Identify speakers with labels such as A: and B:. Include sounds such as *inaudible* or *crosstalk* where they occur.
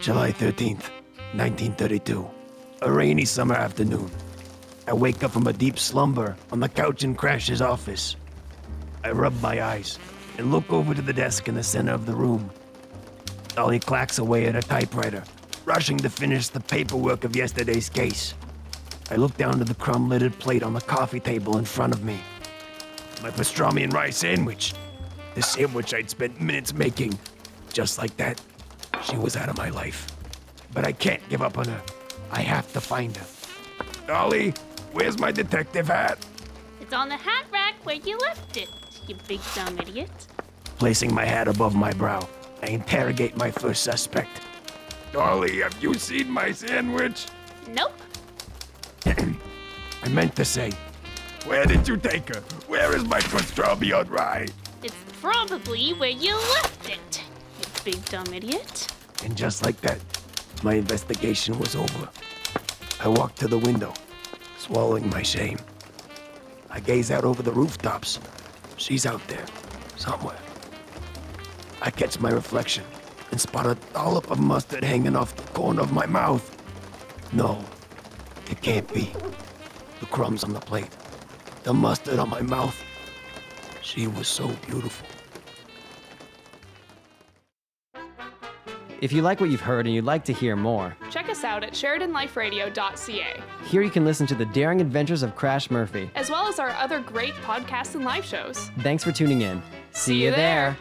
A: July 13th, 1932. A rainy summer afternoon. I wake up from a deep slumber on the couch in Crash's office. I rub my eyes and look over to the desk in the center of the room. Dolly clacks away at a typewriter, rushing to finish the paperwork of yesterday's case. I look down to the crumb littered plate on the coffee table in front of me. My pastrami on rye sandwich. The sandwich I'd spent minutes making. Just like that, she was out of my life. But I can't give up on her. I have to find her. Dolly, where's my detective hat?
B: It's on the hat rack where you left it, you big dumb idiot.
A: Placing my hat above my brow, I interrogate my first suspect. Dolly, have you seen my sandwich?
B: Nope. *clears throat*
A: I meant to say, where did you take her? Where is my pastrami on rye?
B: It's probably where you left it, you big dumb idiot.
A: And just like that, my investigation was over. I walked to the window, swallowing my shame. I gaze out over the rooftops. She's out there, somewhere. I catch my reflection and spot a dollop of mustard hanging off the corner of my mouth. No, it can't be. The crumbs on the plate, the mustard on my mouth. She was so beautiful.
C: If you like what you've heard and you'd like to hear more,
D: Check us out at SheridanLifeRadio.ca,
C: here you can listen to the daring adventures of Crash Murphy.
D: as well as our other great podcasts and live shows.
C: Thanks for tuning in. See, you there.